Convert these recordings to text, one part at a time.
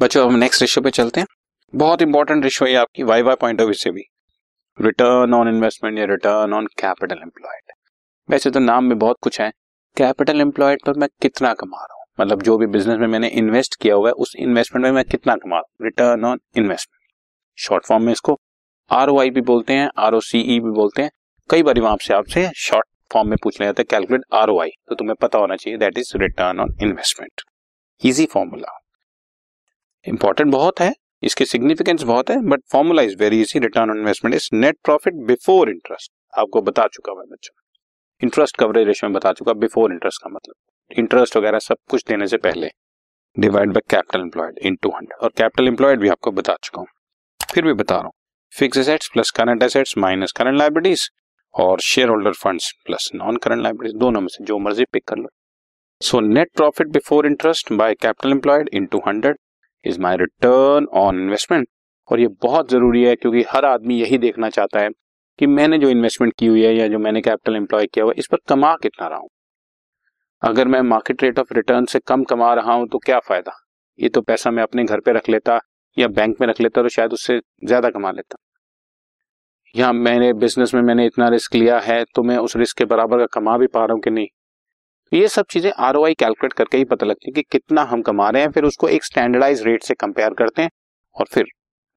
बच्चों हम next ratio पे चलते हैं। बहुत इंपॉर्टेंट रेशियो है आपकी Y Y point of view से भी। रिटर्न ऑन इन्वेस्टमेंट या रिटर्न ऑन कैपिटल एम्प्लॉयड वैसे तो नाम में बहुत कुछ है। कैपिटल एम्प्लॉयड पर मैं कितना कमा रहा हूँ? मतलब जो भी बिज़नेस में मैंने इन्वेस्ट किया हुआ है, उस इन्वेस्टमेंट में मैं कितना कमा रहा हूँ? Return on investment short form में इसको आरओआई भी बोलते हैं आरओसीई भी बोलते हैं। कई बार वहाँ से आपसे शॉर्ट फॉर्म में पूछ लिया जाता है कैलकुलेट आरओआई तो तुम्हें पता होना चाहिए that is return on investment easy formula important बहुत है, इसकी सिग्निफिकेंस बहुत है but formula is very easy return on investment is net profit before interest आपको बता चुका मैं बच्चों। इंटरेस्ट कवरेज रेशियो में बता चुका बिफोर इंटरेस्ट का मतलब। इंटरेस्ट वगैरह सब कुछ देने से पहले divide by capital employed into hundred और कैपिटल एम्प्लॉयड भी आपको बता चुका हूँ। फिर भी बता रहा हूँ fix assets plus current assets minus current liabilities और shareholder funds plus non current liabilities दोनों में से जो मर्ज़ी पिक कर लो। So net profit before interest by capital employed into hundred is my return on investment और ये बहुत ज़रूरी है क्योंकि हर आदमी यही देखना चाहता है कि मैंने जो इन्वेस्टमेंट की हुई है या जो मैंने कैपिटल एम्प्लॉय किया हुआ है, इस पर कमा कितना रहा हूँ। अगर मैं मार्केट रेट ऑफ़ रिटर्न से कम कमा रहा हूँ तो क्या फ़ायदा? ये तो पैसा मैं अपने घर पे रख लेता या बैंक में रख लेता तो शायद उससे ज़्यादा कमा लेता। या मैंने बिज़नेस में मैंने इतना रिस्क लिया है तो मैं उस रिस्क के बराबर का कमा भी पा रहा हूँ कि नहीं? ये सब चीज़ें आरओआई कैलकुलेट करके ही पता लगती है कि कितना हम कमा रहे हैं, फिर उसको एक स्टैंडर्डाइज रेट से कंपेयर करते हैं और फिर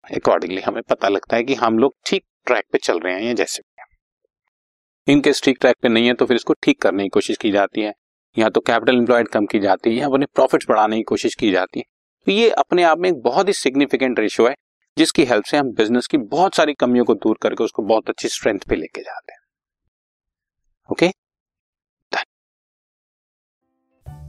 अकॉर्डिंगली हमें पता लगता है कि हम लोग ठीक ट्रैक पे चल रहे हैं या जैसे इनके ठीक ट्रैक पे नहीं है तो फिर इसको ठीक करने की कोशिश की जाती है, या तो कैपिटल एम्प्लॉयड कम की जाती है या अपने प्रॉफिट्स बढ़ाने की कोशिश की जाती है। तो ये अपने आप में एक बहुत ही सिग्निफिकेंट रेशियो है, जिसकी हेल्प से हम बिज़नेस की बहुत सारी कमियों को दूर करके उसको बहुत अच्छी स्ट्रेंथ पे लेके जाते हैं। Okay